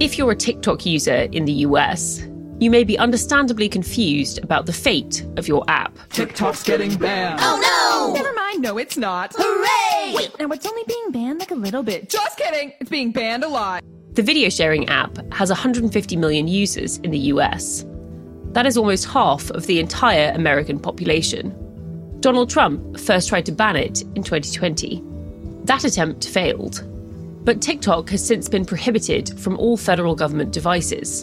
If you're a TikTok user in the US, you may be understandably confused about the fate of your app. TikTok's getting banned. Oh no! Never mind, no, it's not. Hooray! Wait, now it's only being banned like a little bit. Just kidding, it's being banned a lot. The video sharing app has 150 million users in the US. That is almost half of the entire American population. Donald Trump first tried to ban it in 2020. That attempt failed. But TikTok has since been prohibited from all federal government devices.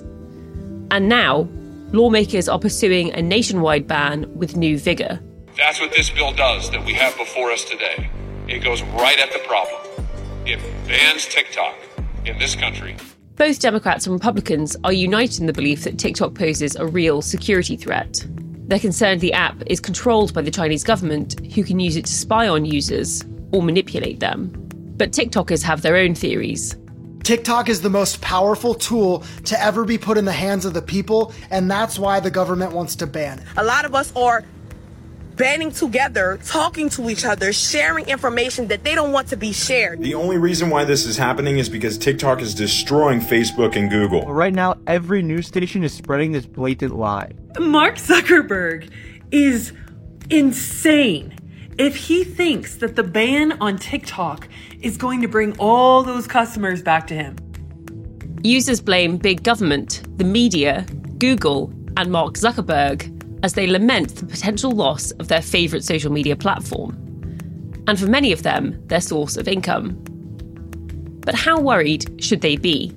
And now, lawmakers are pursuing a nationwide ban with new vigour. That's what this bill does that we have before us today. It goes right at the problem. It bans TikTok in this country. Both Democrats and Republicans are united in the belief that TikTok poses a real security threat. They're concerned the app is controlled by the Chinese government, who can use it to spy on users or manipulate them. But TikTokers have their own theories. TikTok is the most powerful tool to ever be put in the hands of the people, and that's why the government wants to ban it. A lot of us are banding together, talking to each other, sharing information that they don't want to be shared. The only reason why this is happening is because TikTok is destroying Facebook and Google. Right now, every news station is spreading this blatant lie. Mark Zuckerberg is insane. If he thinks that the ban on TikTok is going to bring all those customers back to him. Users blame big government, the media, Google, and Mark Zuckerberg as they lament the potential loss of their favourite social media platform. And for many of them, their source of income. But how worried should they be?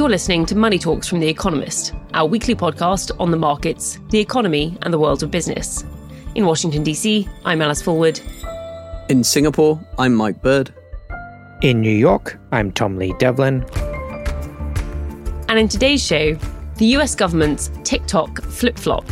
You're listening to Money Talks from The Economist, our weekly podcast on the markets, the economy, and the world of business. In Washington, D.C., I'm Alice Fulwood. In Singapore, I'm Mike Bird. In New York, I'm Tom Lee Devlin. And in today's show, the US government's TikTok flip flop.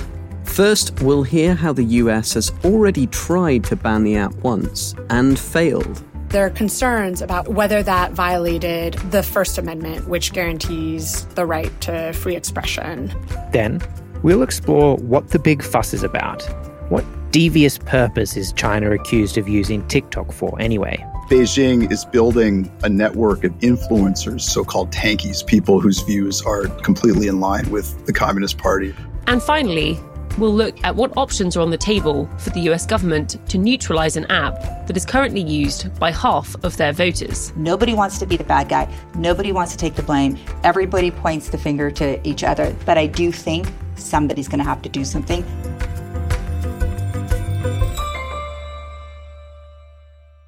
First, we'll hear how the US has already tried to ban the app once and failed. There are concerns about whether that violated the First Amendment, which guarantees the right to free expression. Then, we'll explore what the big fuss is about. What devious purpose is China accused of using TikTok for anyway? Beijing is building a network of influencers, so called tankies, people whose views are completely in line with the Communist Party. And finally, we'll look at what options are on the table for the US government to neutralize an app that is currently used by half of their voters. Nobody wants to be the bad guy. Nobody wants to take the blame. Everybody points the finger to each other. But I do think somebody's going to have to do something.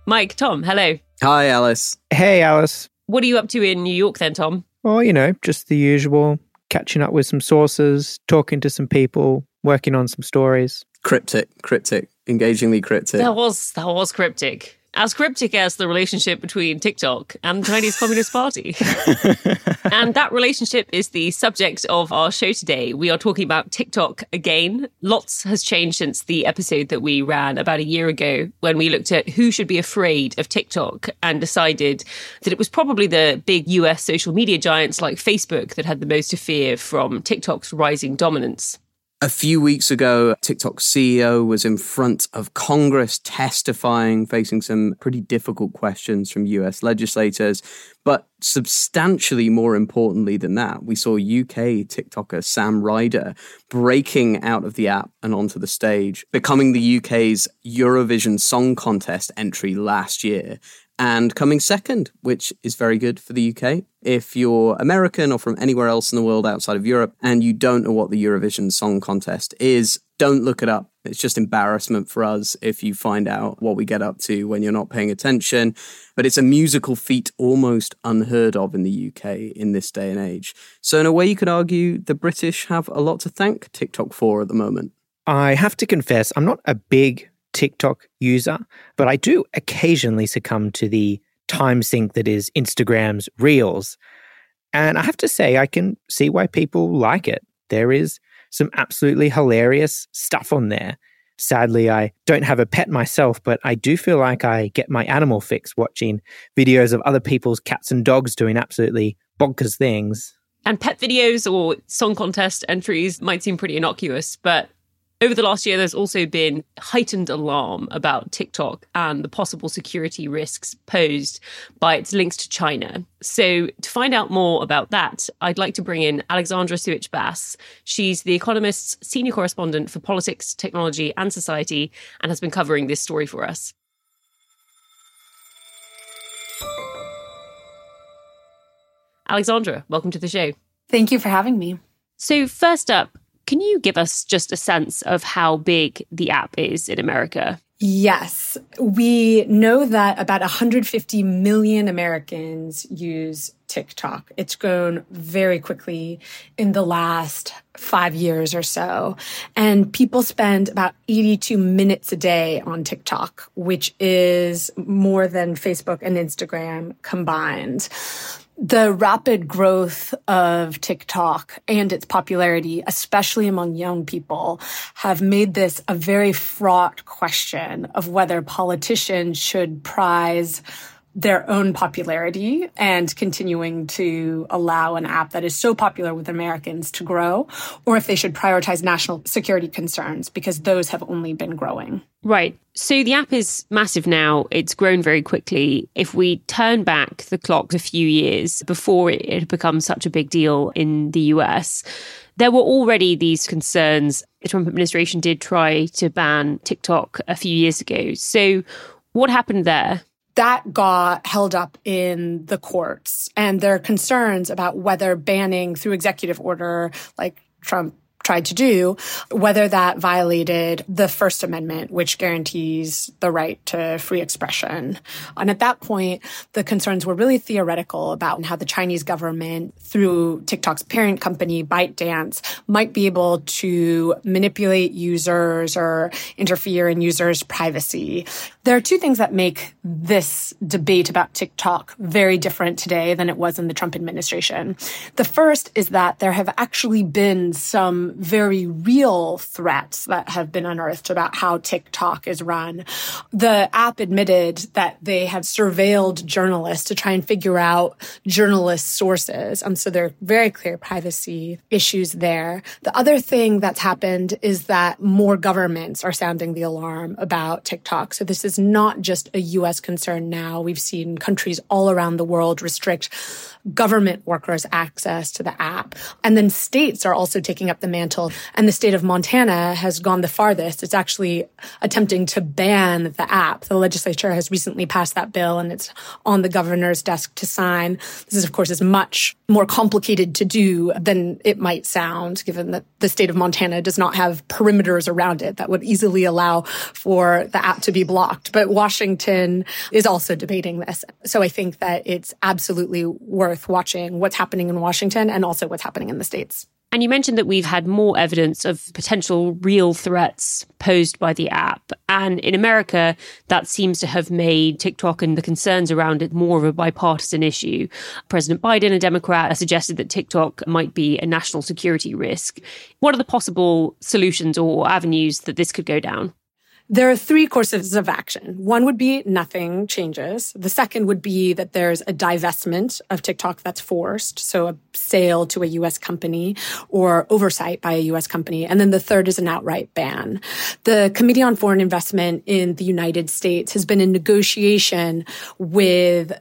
Mike, Tom, hello. Hi, Alice. Hey, Alice. What are you up to in New York then, Tom? Oh, you know, just the usual catching up with some sources, talking to some people, working on some stories. Cryptic, cryptic, engagingly cryptic. That was that was cryptic. As cryptic as the relationship between TikTok and the Chinese Communist Party. and that relationship is the subject of our show today. We are talking about TikTok again. Lots has changed since the episode that we ran about a year ago when we looked at who should be afraid of TikTok and decided that it was probably the big US social media giants like Facebook that had the most to fear from TikTok's rising dominance. A few weeks ago, TikTok CEO was in front of Congress testifying, facing some pretty difficult questions from US legislators. But substantially more importantly than that, we saw UK TikToker Sam Ryder breaking out of the app and onto the stage, becoming the UK's Eurovision Song Contest entry last year and coming second, which is very good for the UK. If you're American or from anywhere else in the world outside of Europe and you don't know what the Eurovision Song Contest is, don't look it up. It's just embarrassment for us if you find out what we get up to when you're not paying attention. But it's a musical feat almost unheard of in the UK in this day and age. So, in a way, you could argue the British have a lot to thank TikTok for at the moment. I have to confess, I'm not a big TikTok user, but I do occasionally succumb to the time sink that is Instagram's Reels. And I have to say, I can see why people like it. There is some absolutely hilarious stuff on there. Sadly, I don't have a pet myself, but I do feel like I get my animal fix watching videos of other people's cats and dogs doing absolutely bonkers things. And pet videos or song contest entries might seem pretty innocuous, but Over the last year, there's also been heightened alarm about TikTok and the possible security risks posed by its links to China. So, to find out more about that, I'd like to bring in Alexandra Suich Bass. She's The Economist's senior correspondent for politics, technology, and society, and has been covering this story for us. Alexandra, welcome to the show. Thank you for having me. So, first up, can you give us just a sense of how big the app is in America? Yes. We know that about 150 million Americans use TikTok. It's grown very quickly in the last five years or so. And people spend about 82 minutes a day on TikTok, which is more than Facebook and Instagram combined the rapid growth of TikTok and its popularity, especially among young people, have made this a very fraught question of whether politicians should prize their own popularity and continuing to allow an app that is so popular with Americans to grow, or if they should prioritize national security concerns because those have only been growing. Right. So the app is massive now. It's grown very quickly. If we turn back the clock a few years before it had become such a big deal in the US, there were already these concerns. The Trump administration did try to ban TikTok a few years ago. So what happened there? That got held up in the courts and there are concerns about whether banning through executive order like Trump tried to do, whether that violated the First Amendment, which guarantees the right to free expression. And at that point, the concerns were really theoretical about how the Chinese government, through TikTok's parent company, ByteDance, might be able to manipulate users or interfere in users' privacy. There are two things that make this debate about TikTok very different today than it was in the Trump administration. The first is that there have actually been some very real threats that have been unearthed about how TikTok is run. The app admitted that they have surveilled journalists to try and figure out journalist sources. And so there are very clear privacy issues there. The other thing that's happened is that more governments are sounding the alarm about TikTok. So this is not just a US concern now. We've seen countries all around the world restrict government workers access to the app. And then states are also taking up the mantle. And the state of Montana has gone the farthest. It's actually attempting to ban the app. The legislature has recently passed that bill and it's on the governor's desk to sign. This is, of course, is much more complicated to do than it might sound, given that the state of Montana does not have perimeters around it that would easily allow for the app to be blocked. But Washington is also debating this. So I think that it's absolutely worth watching what's happening in Washington and also what's happening in the States. And you mentioned that we've had more evidence of potential real threats posed by the app. And in America, that seems to have made TikTok and the concerns around it more of a bipartisan issue. President Biden, a Democrat, has suggested that TikTok might be a national security risk. What are the possible solutions or avenues that this could go down? There are three courses of action. One would be nothing changes. The second would be that there's a divestment of TikTok that's forced. So a sale to a US company or oversight by a US company. And then the third is an outright ban. The Committee on Foreign Investment in the United States has been in negotiation with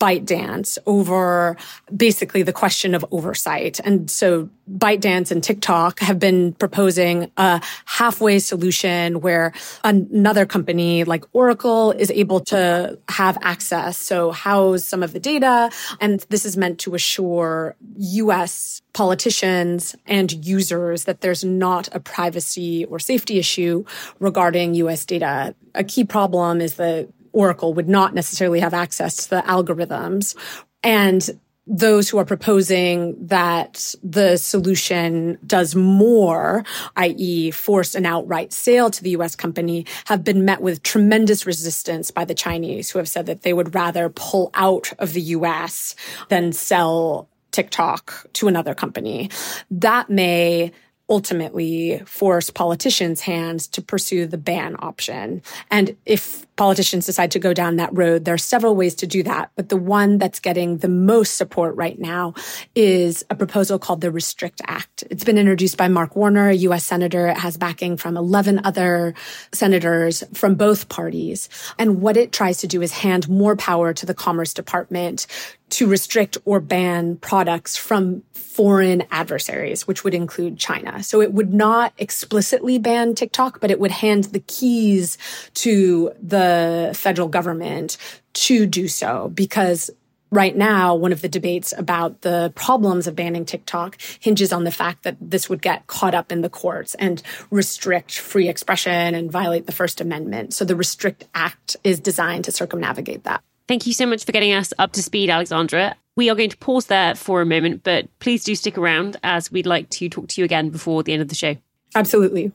ByteDance over basically the question of oversight. And so ByteDance and TikTok have been proposing a halfway solution where another company like Oracle is able to have access. So house some of the data. And this is meant to assure US politicians and users that there's not a privacy or safety issue regarding US data. A key problem is that Oracle would not necessarily have access to the algorithms. And those who are proposing that the solution does more, i.e. force an outright sale to the US company, have been met with tremendous resistance by the Chinese who have said that they would rather pull out of the US than sell TikTok to another company. That may ultimately force politicians' hands to pursue the ban option. And if politicians decide to go down that road, there are several ways to do that. But the one that's getting the most support right now is a proposal called the Restrict Act. It's been introduced by Mark Warner, a U.S. Senator. It has backing from 11 other senators from both parties. And what it tries to do is hand more power to the Commerce Department to restrict or ban products from foreign adversaries, which would include China. So it would not explicitly ban TikTok, but it would hand the keys to the federal government to do so because right now, one of the debates about the problems of banning TikTok hinges on the fact that this would get caught up in the courts and restrict free expression and violate the First Amendment. So the Restrict Act is designed to circumnavigate that. Thank you so much for getting us up to speed, Alexandra. We are going to pause there for a moment, but please do stick around as we'd like to talk to you again before the end of the show. Absolutely.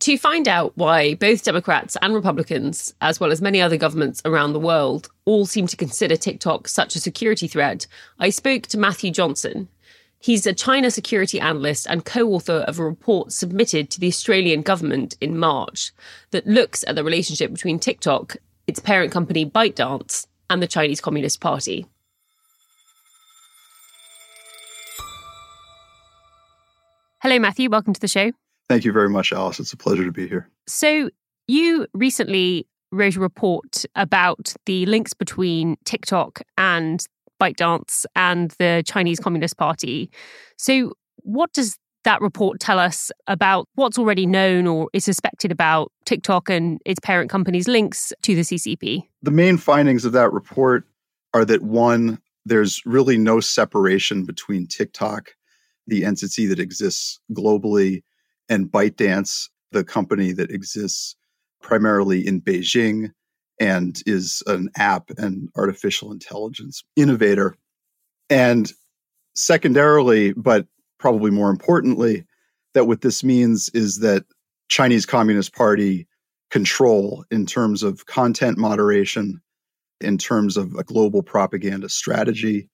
To find out why both Democrats and Republicans, as well as many other governments around the world, all seem to consider TikTok such a security threat, I spoke to Matthew Johnson. He's a China security analyst and co author of a report submitted to the Australian government in March that looks at the relationship between TikTok, its parent company ByteDance, and the Chinese Communist Party. Hello, Matthew. Welcome to the show. Thank you very much, Alice. It's a pleasure to be here. So, you recently wrote a report about the links between TikTok and ByteDance and the Chinese Communist Party. So, what does that report tell us about what's already known or is suspected about TikTok and its parent company's links to the CCP? The main findings of that report are that one, there's really no separation between TikTok, the entity that exists globally, and ByteDance, the company that exists primarily in Beijing and is an app and artificial intelligence innovator. And secondarily, but probably more importantly, that what this means is that Chinese Communist Party control in terms of content moderation, in terms of a global propaganda strategy,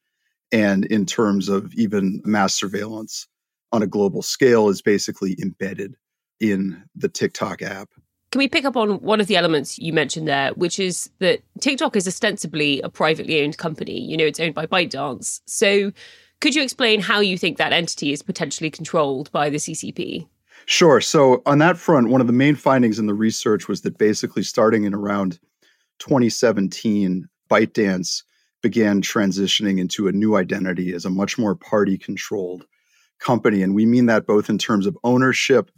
and in terms of even mass surveillance on a global scale is basically embedded in the TikTok app. Can we pick up on one of the elements you mentioned there, which is that TikTok is ostensibly a privately owned company? You know, it's owned by ByteDance. So, could you explain how you think that entity is potentially controlled by the CCP? Sure. So, on that front, one of the main findings in the research was that basically starting in around 2017, ByteDance began transitioning into a new identity as a much more party controlled company. And we mean that both in terms of ownership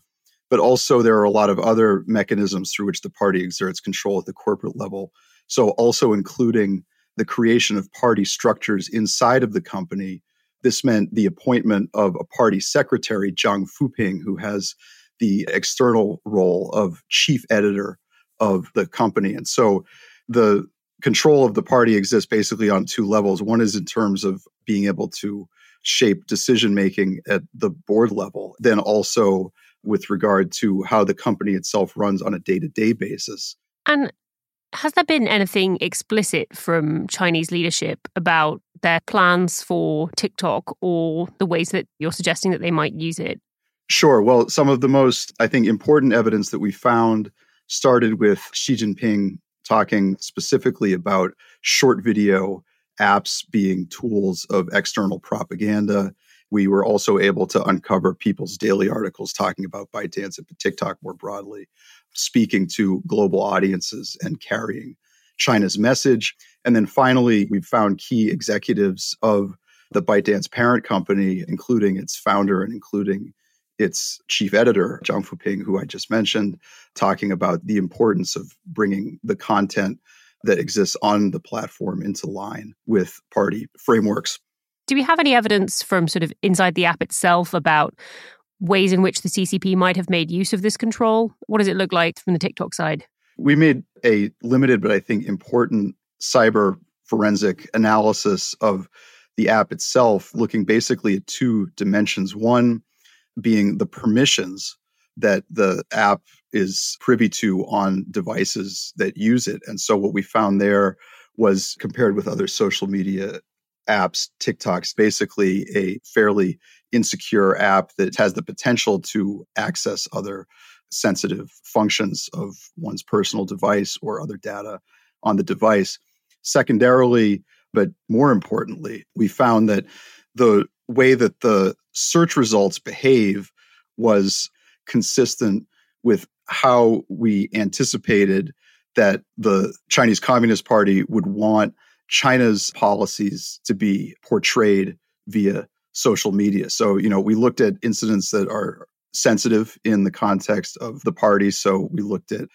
but also there are a lot of other mechanisms through which the party exerts control at the corporate level. So, also including the creation of party structures inside of the company. This meant the appointment of a party secretary, Zhang Fuping, who has the external role of chief editor of the company. And so the control of the party exists basically on two levels. One is in terms of being able to shape decision making at the board level, then also with regard to how the company itself runs on a day to day basis. And has there been anything explicit from Chinese leadership about their plans for TikTok or the ways that you're suggesting that they might use it? Sure. Well, some of the most, I think, important evidence that we found started with Xi Jinping talking specifically about short video apps being tools of external propaganda we were also able to uncover people's daily articles talking about ByteDance and TikTok more broadly, speaking to global audiences and carrying China's message. And then finally, we found key executives of the ByteDance parent company, including its founder and including its chief editor, Zhang Fuping, who I just mentioned, talking about the importance of bringing the content that exists on the platform into line with party frameworks. Do we have any evidence from sort of inside the app itself about ways in which the CCP might have made use of this control? What does it look like from the TikTok side? We made a limited but I think important cyber forensic analysis of the app itself, looking basically at two dimensions. One being the permissions that the app is privy to on devices that use it. And so what we found there was compared with other social media apps. TikTok's basically a fairly insecure app that has the potential to access other sensitive functions of one's personal device or other data on the device. Secondarily, but more importantly, we found that the way that the search results behave was consistent with how we anticipated that the Chinese Communist Party would want China's policies to be portrayed via social media. So, you know, we looked at incidents that are sensitive in the context of the party. So, we looked at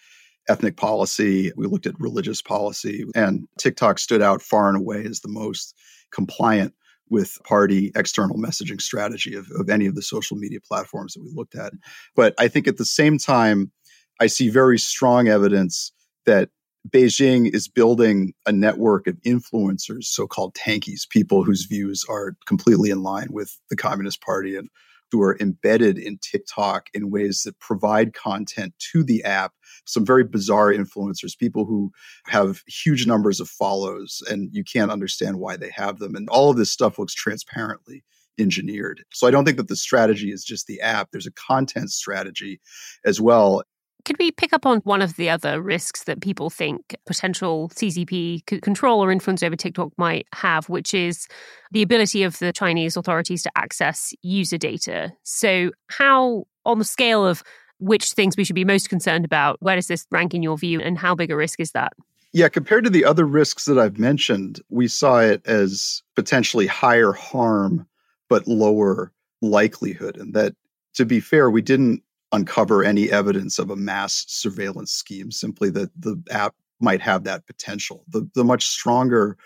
ethnic policy, we looked at religious policy, and TikTok stood out far and away as the most compliant with party external messaging strategy of, of any of the social media platforms that we looked at. But I think at the same time, I see very strong evidence that Beijing is building a network of influencers, so called tankies, people whose views are completely in line with the Communist Party and who are embedded in TikTok in ways that provide content to the app. Some very bizarre influencers, people who have huge numbers of follows and you can't understand why they have them. And all of this stuff looks transparently engineered. So I don't think that the strategy is just the app, there's a content strategy as well. Could we pick up on one of the other risks that people think potential CCP control or influence over TikTok might have, which is the ability of the Chinese authorities to access user data? So, how, on the scale of which things we should be most concerned about, where does this rank in your view, and how big a risk is that? Yeah, compared to the other risks that I've mentioned, we saw it as potentially higher harm, but lower likelihood. And that, to be fair, we didn't uncover any evidence of a mass surveillance scheme, simply that the app might have that potential. The, the much stronger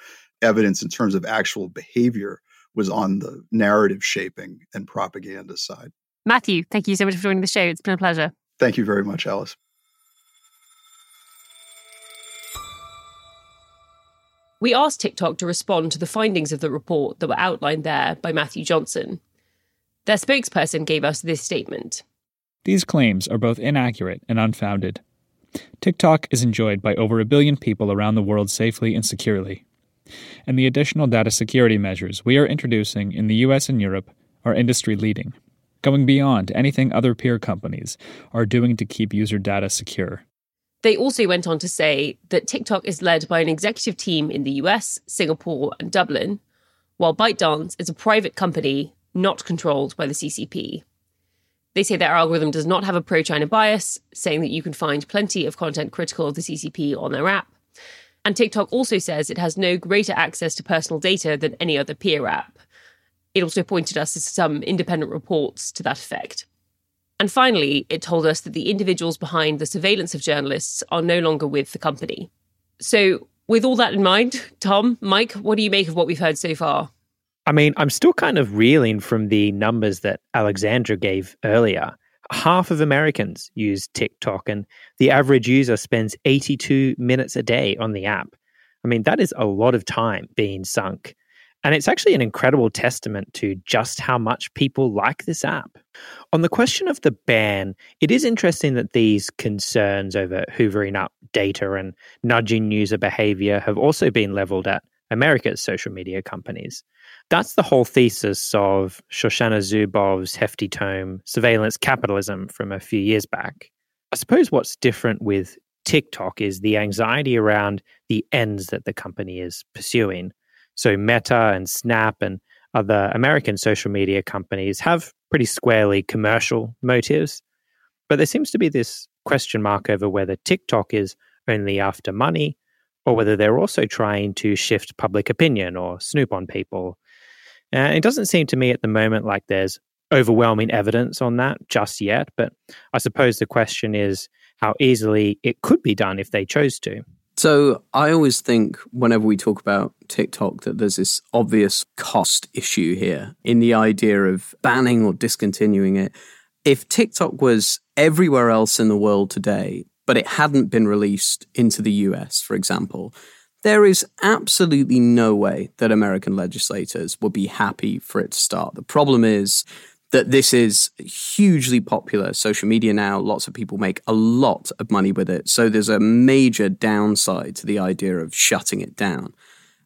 evidence in terms of actual behavior was on the narrative shaping and propaganda side. Matthew, thank you so much for joining the show. It's been a pleasure. Thank you very much, Alice. We asked TikTok to respond to the findings of the report that were outlined there by Matthew Johnson. Their spokesperson gave us this statement these claims are both inaccurate and unfounded. TikTok is enjoyed by over a billion people around the world safely and securely. And the additional data security measures we are introducing in the US and Europe are industry leading, going beyond anything other peer companies are doing to keep user data secure. They also went on to say that TikTok is led by an executive team in the US, Singapore, and Dublin, while ByteDance is a private company not controlled by the CCP. They say their algorithm does not have a pro China bias, saying that you can find plenty of content critical of the CCP on their app. And TikTok also says it has no greater access to personal data than any other peer app. It also pointed us to some independent reports to that effect. And finally, it told us that the individuals behind the surveillance of journalists are no longer with the company. So, with all that in mind, Tom, Mike, what do you make of what we've heard so far? I mean, I'm still kind of reeling from the numbers that Alexandra gave earlier. Half of Americans use TikTok, and the average user spends 82 minutes a day on the app. I mean, that is a lot of time being sunk. And it's actually an incredible testament to just how much people like this app. On the question of the ban, it is interesting that these concerns over hoovering up data and nudging user behavior have also been leveled at America's social media companies. That's the whole thesis of Shoshana Zuboff's hefty tome, Surveillance Capitalism, from a few years back. I suppose what's different with TikTok is the anxiety around the ends that the company is pursuing. So, Meta and Snap and other American social media companies have pretty squarely commercial motives. But there seems to be this question mark over whether TikTok is only after money or whether they're also trying to shift public opinion or snoop on people it doesn't seem to me at the moment like there's overwhelming evidence on that just yet. But I suppose the question is how easily it could be done if they chose to. So I always think whenever we talk about TikTok that there's this obvious cost issue here in the idea of banning or discontinuing it. If TikTok was everywhere else in the world today, but it hadn't been released into the US, for example, there is absolutely no way that American legislators would be happy for it to start. The problem is that this is hugely popular social media now. Lots of people make a lot of money with it. So there's a major downside to the idea of shutting it down.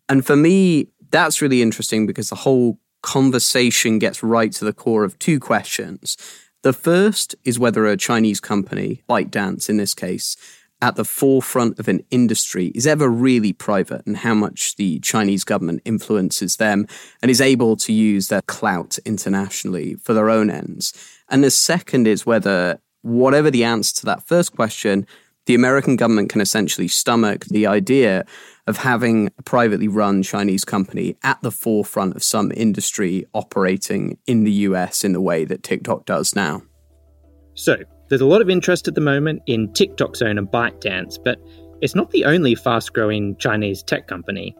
And for me, that's really interesting because the whole conversation gets right to the core of two questions. The first is whether a Chinese company, ByteDance in this case, at the forefront of an industry is ever really private and how much the Chinese government influences them and is able to use their clout internationally for their own ends. And the second is whether, whatever the answer to that first question, the American government can essentially stomach the idea of having a privately run Chinese company at the forefront of some industry operating in the US in the way that TikTok does now. So, there's a lot of interest at the moment in TikTok's owner ByteDance, but it's not the only fast growing Chinese tech company.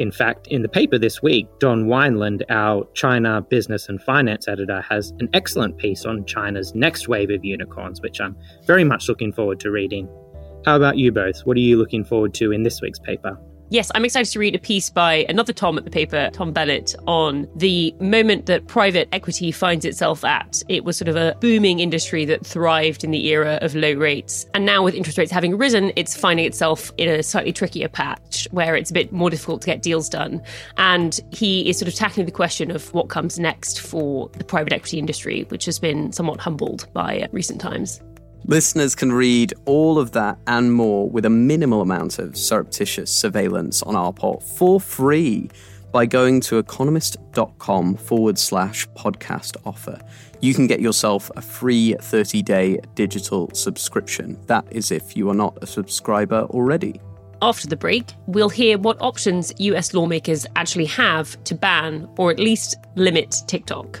In fact, in the paper this week, Don Weinland, our China business and finance editor, has an excellent piece on China's next wave of unicorns, which I'm very much looking forward to reading. How about you both? What are you looking forward to in this week's paper? Yes, I'm excited to read a piece by another Tom at the paper, Tom Bennett, on the moment that private equity finds itself at. It was sort of a booming industry that thrived in the era of low rates. And now, with interest rates having risen, it's finding itself in a slightly trickier patch where it's a bit more difficult to get deals done. And he is sort of tackling the question of what comes next for the private equity industry, which has been somewhat humbled by recent times. Listeners can read all of that and more with a minimal amount of surreptitious surveillance on our part for free by going to economist.com forward slash podcast offer. You can get yourself a free 30 day digital subscription. That is if you are not a subscriber already. After the break, we'll hear what options US lawmakers actually have to ban or at least limit TikTok.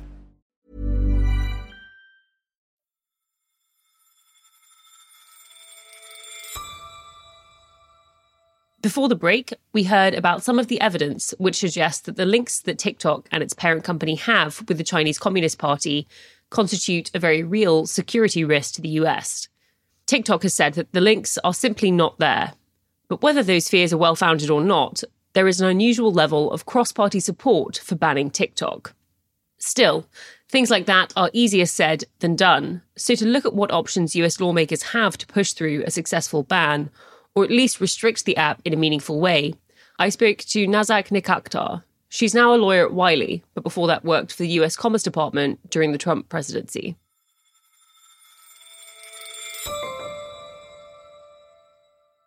Before the break, we heard about some of the evidence which suggests that the links that TikTok and its parent company have with the Chinese Communist Party constitute a very real security risk to the US. TikTok has said that the links are simply not there. But whether those fears are well founded or not, there is an unusual level of cross party support for banning TikTok. Still, things like that are easier said than done. So, to look at what options US lawmakers have to push through a successful ban, or at least restrict the app in a meaningful way. I spoke to Nazak Nikakhtar. She's now a lawyer at Wiley, but before that worked for the US Commerce Department during the Trump presidency.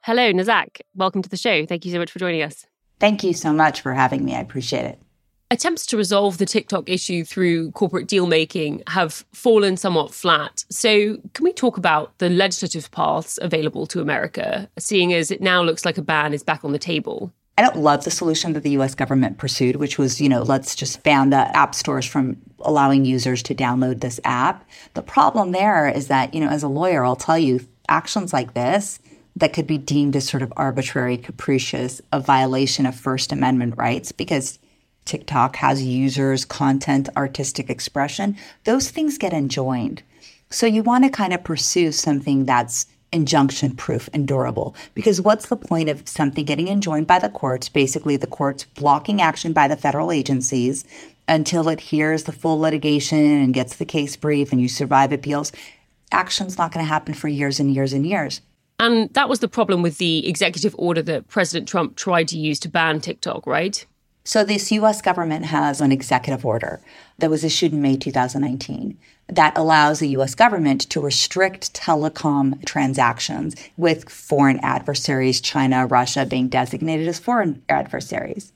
Hello, Nazak. Welcome to the show. Thank you so much for joining us. Thank you so much for having me. I appreciate it. Attempts to resolve the TikTok issue through corporate deal making have fallen somewhat flat. So, can we talk about the legislative paths available to America, seeing as it now looks like a ban is back on the table? I don't love the solution that the US government pursued, which was, you know, let's just ban the app stores from allowing users to download this app. The problem there is that, you know, as a lawyer, I'll tell you, actions like this that could be deemed as sort of arbitrary, capricious, a violation of First Amendment rights because TikTok has users, content, artistic expression. Those things get enjoined. So you want to kind of pursue something that's injunction proof and durable. Because what's the point of something getting enjoined by the courts? Basically, the courts blocking action by the federal agencies until it hears the full litigation and gets the case brief and you survive appeals. Action's not going to happen for years and years and years. And that was the problem with the executive order that President Trump tried to use to ban TikTok, right? So, this US government has an executive order that was issued in May 2019 that allows the US government to restrict telecom transactions with foreign adversaries, China, Russia being designated as foreign adversaries.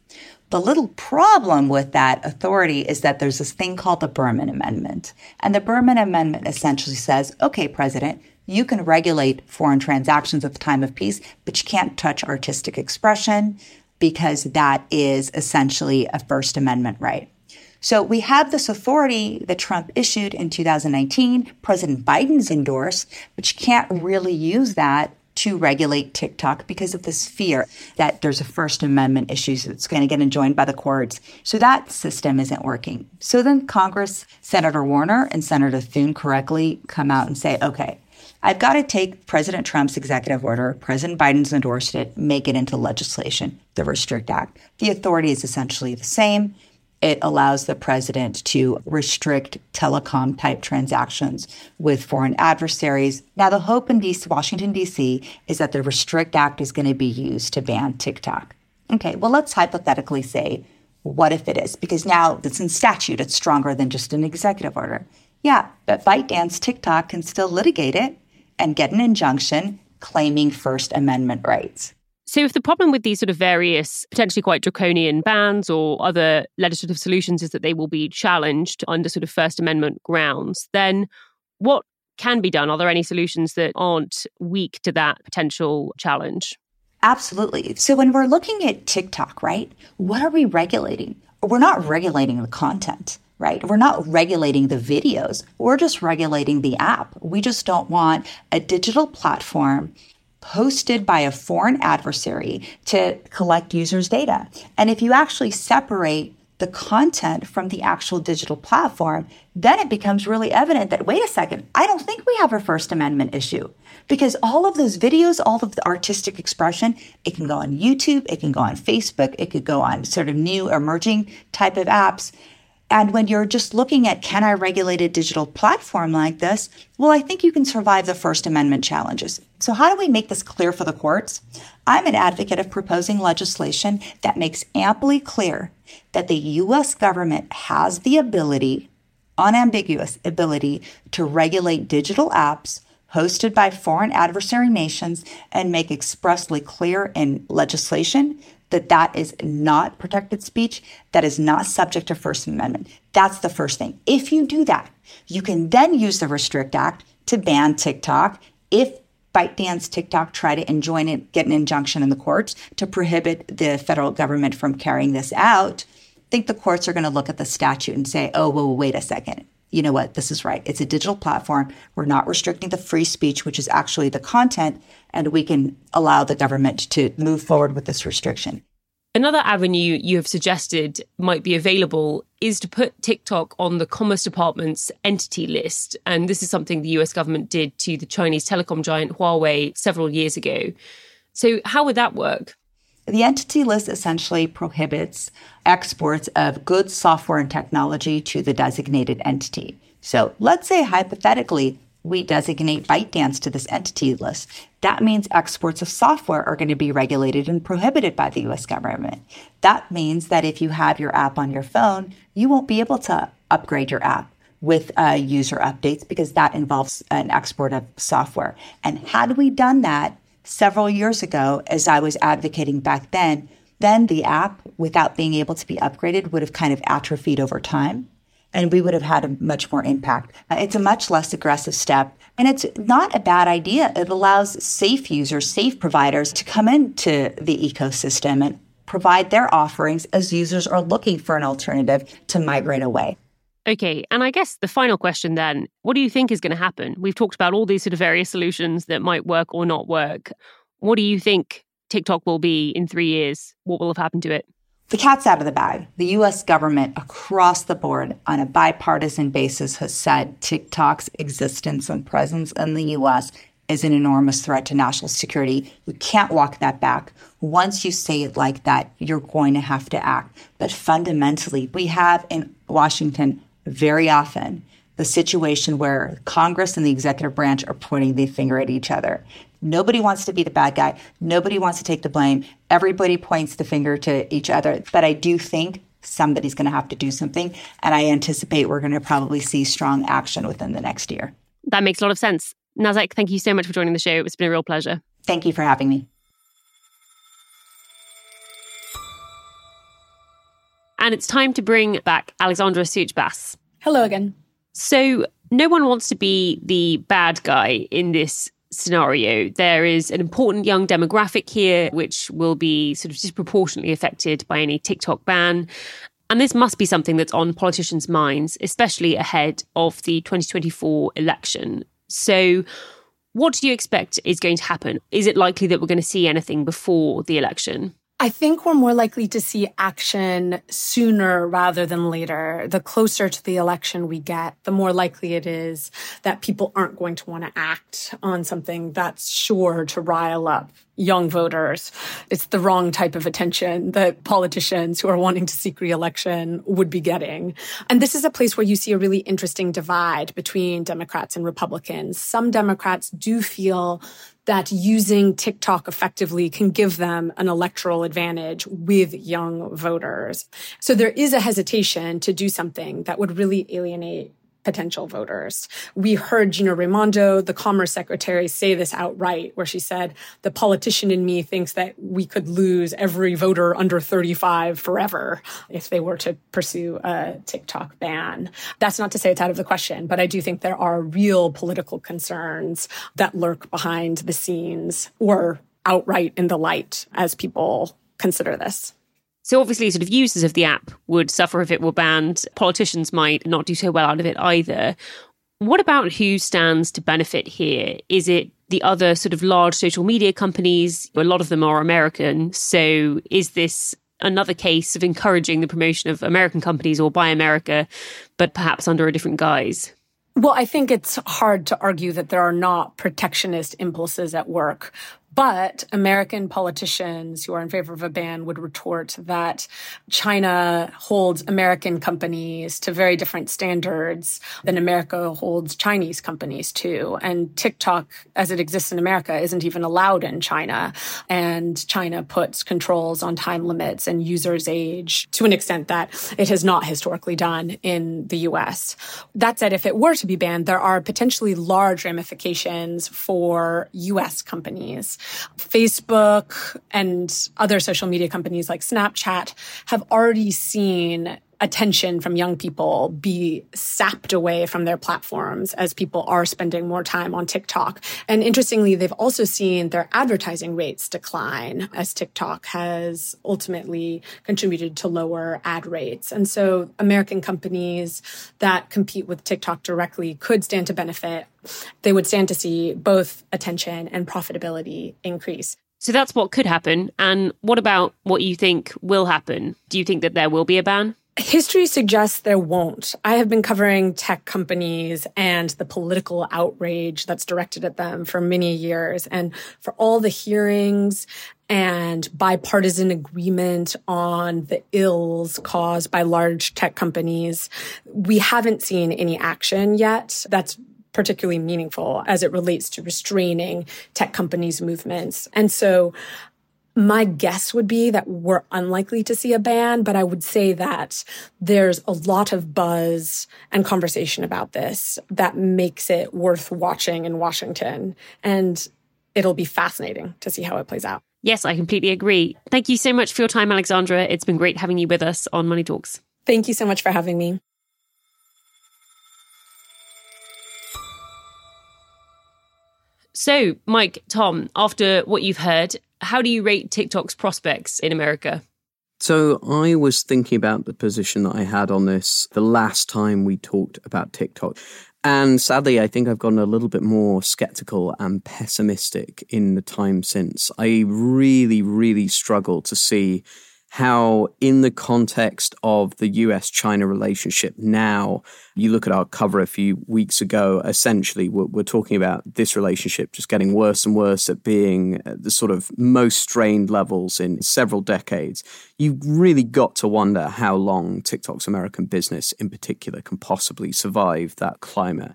The little problem with that authority is that there's this thing called the Berman Amendment. And the Berman Amendment essentially says, okay, President, you can regulate foreign transactions at the time of peace, but you can't touch artistic expression because that is essentially a First Amendment right. So we have this authority that Trump issued in 2019, President Biden's endorsed, but you can't really use that to regulate TikTok because of this fear that there's a First Amendment issue that's going to get enjoined by the courts. So that system isn't working. So then Congress, Senator Warner and Senator Thune correctly come out and say, okay, I've got to take President Trump's executive order, President Biden's endorsed it, make it into legislation, the Restrict Act. The authority is essentially the same. It allows the president to restrict telecom type transactions with foreign adversaries. Now, the hope in DC, Washington, D.C. is that the Restrict Act is going to be used to ban TikTok. Okay, well, let's hypothetically say, what if it is? Because now it's in statute, it's stronger than just an executive order. Yeah, but ByteDance TikTok can still litigate it and get an injunction claiming First Amendment rights. So, if the problem with these sort of various potentially quite draconian bans or other legislative solutions is that they will be challenged under sort of First Amendment grounds, then what can be done? Are there any solutions that aren't weak to that potential challenge? Absolutely. So, when we're looking at TikTok, right, what are we regulating? We're not regulating the content right? We're not regulating the videos. We're just regulating the app. We just don't want a digital platform hosted by a foreign adversary to collect users' data. And if you actually separate the content from the actual digital platform, then it becomes really evident that, wait a second, I don't think we have a First Amendment issue. Because all of those videos, all of the artistic expression, it can go on YouTube, it can go on Facebook, it could go on sort of new emerging type of apps. And when you're just looking at can I regulate a digital platform like this? Well, I think you can survive the First Amendment challenges. So, how do we make this clear for the courts? I'm an advocate of proposing legislation that makes amply clear that the US government has the ability, unambiguous ability, to regulate digital apps hosted by foreign adversary nations and make expressly clear in legislation that that is not protected speech, that is not subject to First Amendment. That's the first thing. If you do that, you can then use the Restrict Act to ban TikTok if ByteDance TikTok try to enjoin it, get an injunction in the courts to prohibit the federal government from carrying this out. I think the courts are going to look at the statute and say, oh, well, wait a second you know what, this is right. It's a digital platform. We're not restricting the free speech, which is actually the content, and we can allow the government to move forward with this restriction. Another avenue you have suggested might be available is to put TikTok on the Commerce Department's entity list. And this is something the US government did to the Chinese telecom giant Huawei several years ago. So, how would that work? The entity list essentially prohibits exports of goods, software, and technology to the designated entity. So let's say hypothetically, we designate ByteDance to this entity list. That means exports of software are going to be regulated and prohibited by the US government. That means that if you have your app on your phone, you won't be able to upgrade your app with uh, user updates because that involves an export of software. And had we done that, several years ago, as I was advocating back then, then the app, without being able to be upgraded, would have kind of atrophied over time. And we would have had a much more impact. Uh, it's a much less aggressive step. And it's not a bad idea. It allows safe users, safe providers to come into the ecosystem and provide their offerings as users are looking for an alternative to migrate away. Okay, and I guess the final question then what do you think is going to happen? We've talked about all these sort of various solutions that might work or not work. What do you think TikTok will be in three years? What will have happened to it? The cat's out of the bag. The US government across the board on a bipartisan basis has said TikTok's existence and presence in the US is an enormous threat to national security. You can't walk that back. Once you say it like that, you're going to have to act. But fundamentally, we have in Washington very often the situation where Congress and the executive branch are pointing the finger at each other. Nobody wants to be the bad guy. Nobody wants to take the blame. Everybody points the finger to each other. But I do think somebody's going to have to do something. And I anticipate we're going to probably see strong action within the next year. That makes a lot of sense. Nazak, thank you so much for joining the show. It's been a real pleasure. Thank you for having me. And it's time to bring back Alexandra Suich Bass. Hello again. So, no one wants to be the bad guy in this scenario. There is an important young demographic here, which will be sort of disproportionately affected by any TikTok ban. And this must be something that's on politicians' minds, especially ahead of the 2024 election. So, what do you expect is going to happen? Is it likely that we're going to see anything before the election? I think we're more likely to see action sooner rather than later. The closer to the election we get, the more likely it is that people aren't going to want to act on something that's sure to rile up young voters. It's the wrong type of attention that politicians who are wanting to seek reelection would be getting. And this is a place where you see a really interesting divide between Democrats and Republicans. Some Democrats do feel that using TikTok effectively can give them an electoral advantage with young voters. So there is a hesitation to do something that would really alienate potential voters. We heard Gina Raimondo, the Commerce Secretary, say this outright, where she said, the politician in me thinks that we could lose every voter under 35 forever if they were to pursue a TikTok ban. That's not to say it's out of the question, but I do think there are real political concerns that lurk behind the scenes or outright in the light as people consider this. So obviously, sort of users of the app would suffer if it were banned. Politicians might not do so well out of it either. What about who stands to benefit here? Is it the other sort of large social media companies? A lot of them are American. So is this another case of encouraging the promotion of American companies or Buy America, but perhaps under a different guise? Well, I think it's hard to argue that there are not protectionist impulses at work. But American politicians who are in favor of a ban would retort that China holds American companies to very different standards than America holds Chinese companies to. And TikTok, as it exists in America, isn't even allowed in China. And China puts controls on time limits and users' age to an extent that it has not historically done in the US. That said, if it were to be banned, there are potentially large ramifications for US companies. Facebook and other social media companies like Snapchat have already seen attention from young people be sapped away from their platforms as people are spending more time on TikTok. And interestingly, they've also seen their advertising rates decline as TikTok has ultimately contributed to lower ad rates. And so American companies that compete with TikTok directly could stand to benefit. They would stand to see both attention and profitability increase. So that's what could happen. And what about what you think will happen? Do you think that there will be a ban? History suggests there won't. I have been covering tech companies and the political outrage that's directed at them for many years. And for all the hearings and bipartisan agreement on the ills caused by large tech companies, we haven't seen any action yet that's particularly meaningful as it relates to restraining tech companies' movements. And so my guess would be that we're unlikely to see a ban, but I would say that there's a lot of buzz and conversation about this that makes it worth watching in Washington. And it'll be fascinating to see how it plays out. Yes, I completely agree. Thank you so much for your time, Alexandra. It's been great having you with us on Money Talks. Thank you so much for having me. So, Mike, Tom, after what you've heard, how do you rate TikTok's prospects in America? So I was thinking about the position that I had on this the last time we talked about TikTok. And sadly, I think I've gotten a little bit more skeptical and pessimistic in the time since. I really, really struggle to see how, in the context of the US China relationship now, you look at our cover a few weeks ago, essentially, we're, we're, talking about this relationship just getting worse and worse at being uh, the sort of most strained levels in several decades. You've really got to wonder how long TikTok's American business in particular can possibly survive that climate.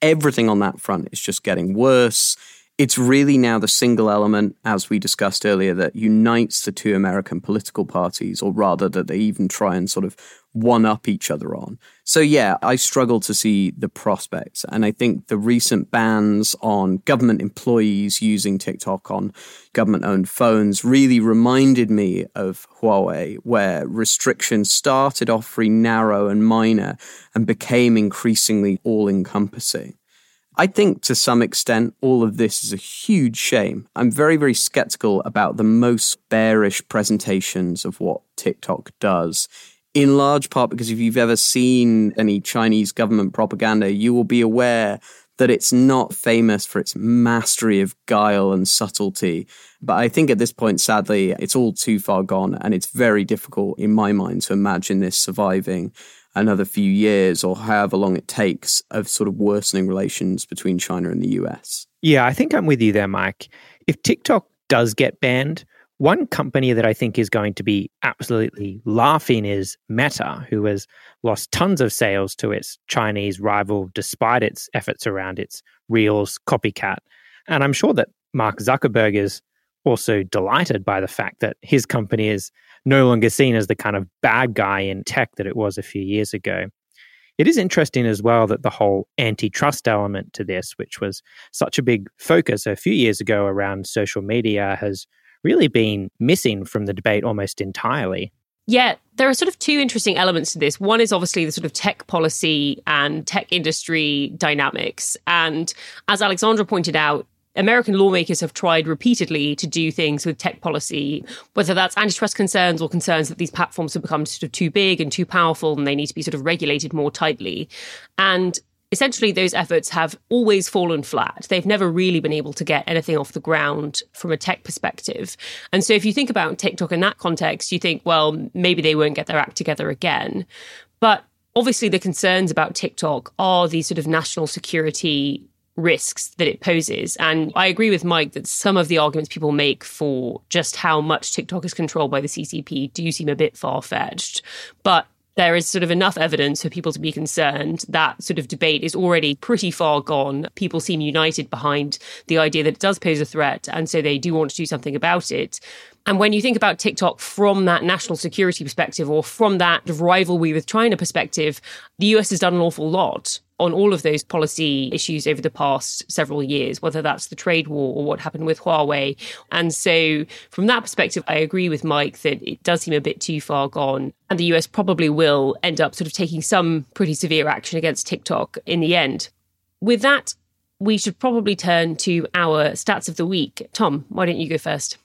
Everything on that front is just getting worse it's really now the single element, as we discussed earlier, that unites the two American political parties, or rather that they even try and sort of one up each other on. So, yeah, I struggle to see the prospects. And I think the recent bans on government employees using TikTok on government owned phones really reminded me of Huawei, where restrictions started off very narrow and minor and became increasingly all encompassing. I think to some extent, all of this is a huge shame. I'm very, very skeptical about the most bearish presentations of what TikTok does in large part because if you've ever seen any Chinese government propaganda, you will be aware that it's not famous for its mastery of guile and subtlety. But I think at this point, sadly, it's all too far gone. And it's very difficult, in my mind, to imagine this surviving another few years or however long it takes of sort of worsening relations between China and the US. Yeah, I think I'm with you there, Mike. If TikTok does get banned, one company that I think is going to be absolutely laughing is Meta, who has lost tons of sales to its Chinese rival despite its efforts around its Reels copycat. And I'm sure that Mark Zuckerberg is also delighted by the fact that his company is no longer seen as the kind of bad guy in tech that it was a few years ago. It is interesting as well that the whole antitrust element to this, which was such a big focus a few years ago around social media, has really been missing from the debate almost entirely. Yeah, there are sort of two interesting elements to this. One is obviously the sort of tech policy and tech industry dynamics. And as Alexandra pointed out, American lawmakers have tried repeatedly to do things with tech policy, whether that's antitrust concerns or concerns that these platforms have become sort of too big and too powerful and they need to be sort of regulated more tightly. And essentially those efforts have always fallen flat. They've never really been able to get anything off the ground from a tech perspective. And so if you think about TikTok in that context, you think, well, maybe they won't get their act together again. But obviously the concerns about TikTok are these sort of national security risks that it poses. And I agree with Mike that some of the arguments people make for just how much TikTok is controlled by the CCP do seem a bit far fetched. But there is sort of enough evidence for people to be concerned. That sort of debate is already pretty far gone. People seem united behind the idea that it does pose a threat, and so they do want to do something about it. And when you think about TikTok from that national security perspective or from that rivalry with China perspective, the US has done an awful lot on all of those policy issues over the past several years, whether that's the trade war or what happened with Huawei. And so, from that perspective, I agree with Mike that it does seem a bit too far gone. And the US probably will end up sort of taking some pretty severe action against TikTok in the end. With that, we should probably turn to our stats of the week. Tom, why don't you go first?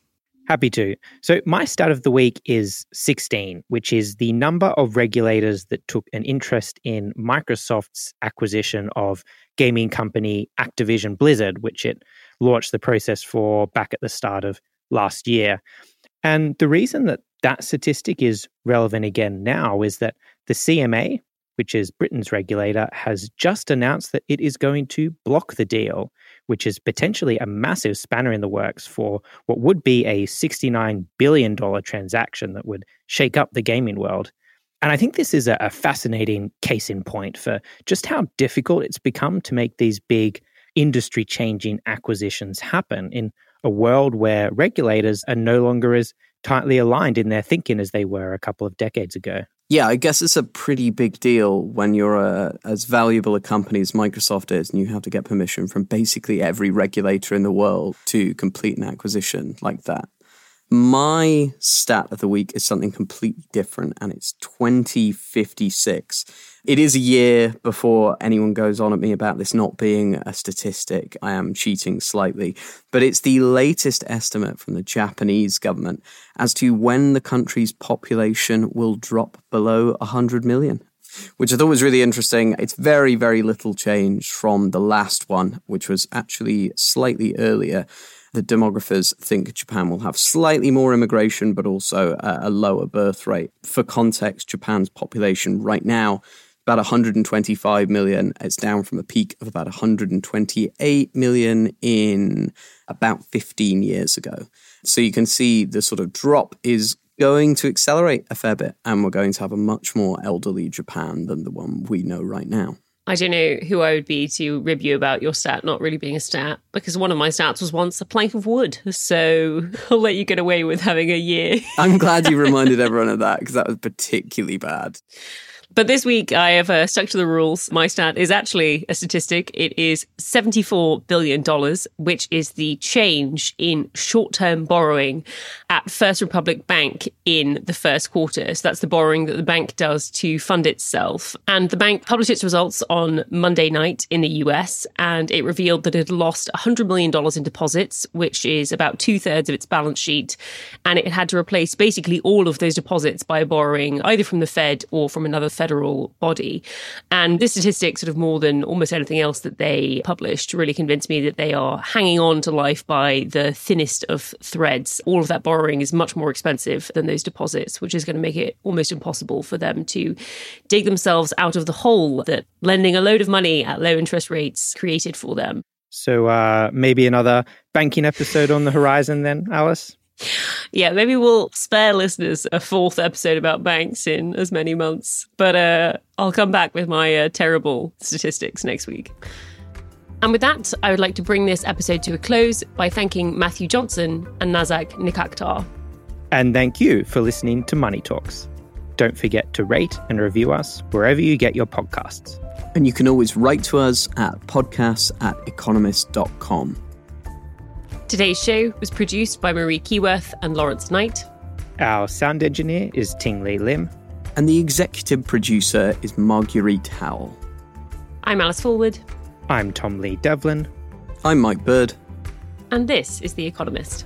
Happy to. So, my stat of the week is 16, which is the number of regulators that took an interest in Microsoft's acquisition of gaming company Activision Blizzard, which it launched the process for back at the start of last year. And the reason that that statistic is relevant again now is that the CMA, which is Britain's regulator, has just announced that it is going to block the deal which is potentially a massive spanner in the works for what would be a $69 billion transaction that would shake up the gaming world. And I think this is a, fascinating case in point for just how difficult it's become to make these big industry changing acquisitions happen in a world where regulators are no longer as tightly aligned in their thinking as they were a couple of decades ago. Yeah, I guess it's a pretty big deal when you're a, as valuable a company as Microsoft is, and you have to get permission from basically every regulator in the world to complete an acquisition like that. My stat of the week is something completely different, and it's 2056. It is a year before anyone goes on at me about this not being a statistic. I am cheating slightly, but it's the latest estimate from the Japanese government as to when the country's population will drop below 100 million which I thought was really interesting. It's very, very little change from the last one, which was actually slightly earlier the demographers think Japan will have slightly more immigration, but also a, a lower birth rate. For context, Japan's population right now about 125 million. It's down from a peak of about 128 million in about 15 years ago. So you can see the sort of drop is going to accelerate a fair bit, and we're going to have a much more elderly Japan than the one we know right now. I don't know who I would be to rib you about your stat not really being a stat because one of my stats was once a plank of wood. So I'll let you get away with having a year. I'm glad you reminded everyone of that because that was particularly bad. But this week, I have uh, stuck to the rules. My stat is actually a statistic. It is $74 billion, which is the change in short term borrowing at First Republic Bank in the first quarter. So that's the borrowing that the bank does to fund itself. And the bank published its results on Monday night in the US, and it revealed that it had lost $100 million in deposits, which is about two thirds of its balance sheet. And it had to replace basically all of those deposits by borrowing either from the Fed or from another Fed federal body. And this statistic, sort of more than almost anything else that they published, really convinced me that they are hanging on to life by the thinnest of threads. All of that borrowing is much more expensive than those deposits, which is going to make it almost impossible for them to dig themselves out of the hole that lending a load of money at low interest rates created for them. So uh, maybe another banking episode on the horizon then, Alice? Yeah, maybe we'll spare listeners a fourth episode about banks in as many months. But uh, I'll come back with my uh, terrible statistics next week. And with that, I would like to bring this episode to a close by thanking Matthew Johnson and Nazak Nikakhtar. And thank you for listening to Money Talks. Don't forget to rate and review us wherever you get your podcasts. And you can always write to us at podcasts at economist.com. Today's show was produced by Marie Keyworth and Lawrence Knight. Our sound engineer is Ting Lee Lim. And the executive producer is Marguerite Howell. I'm Alice Fulwood. I'm Tom Lee Devlin. I'm Mike Bird. And this is The Economist.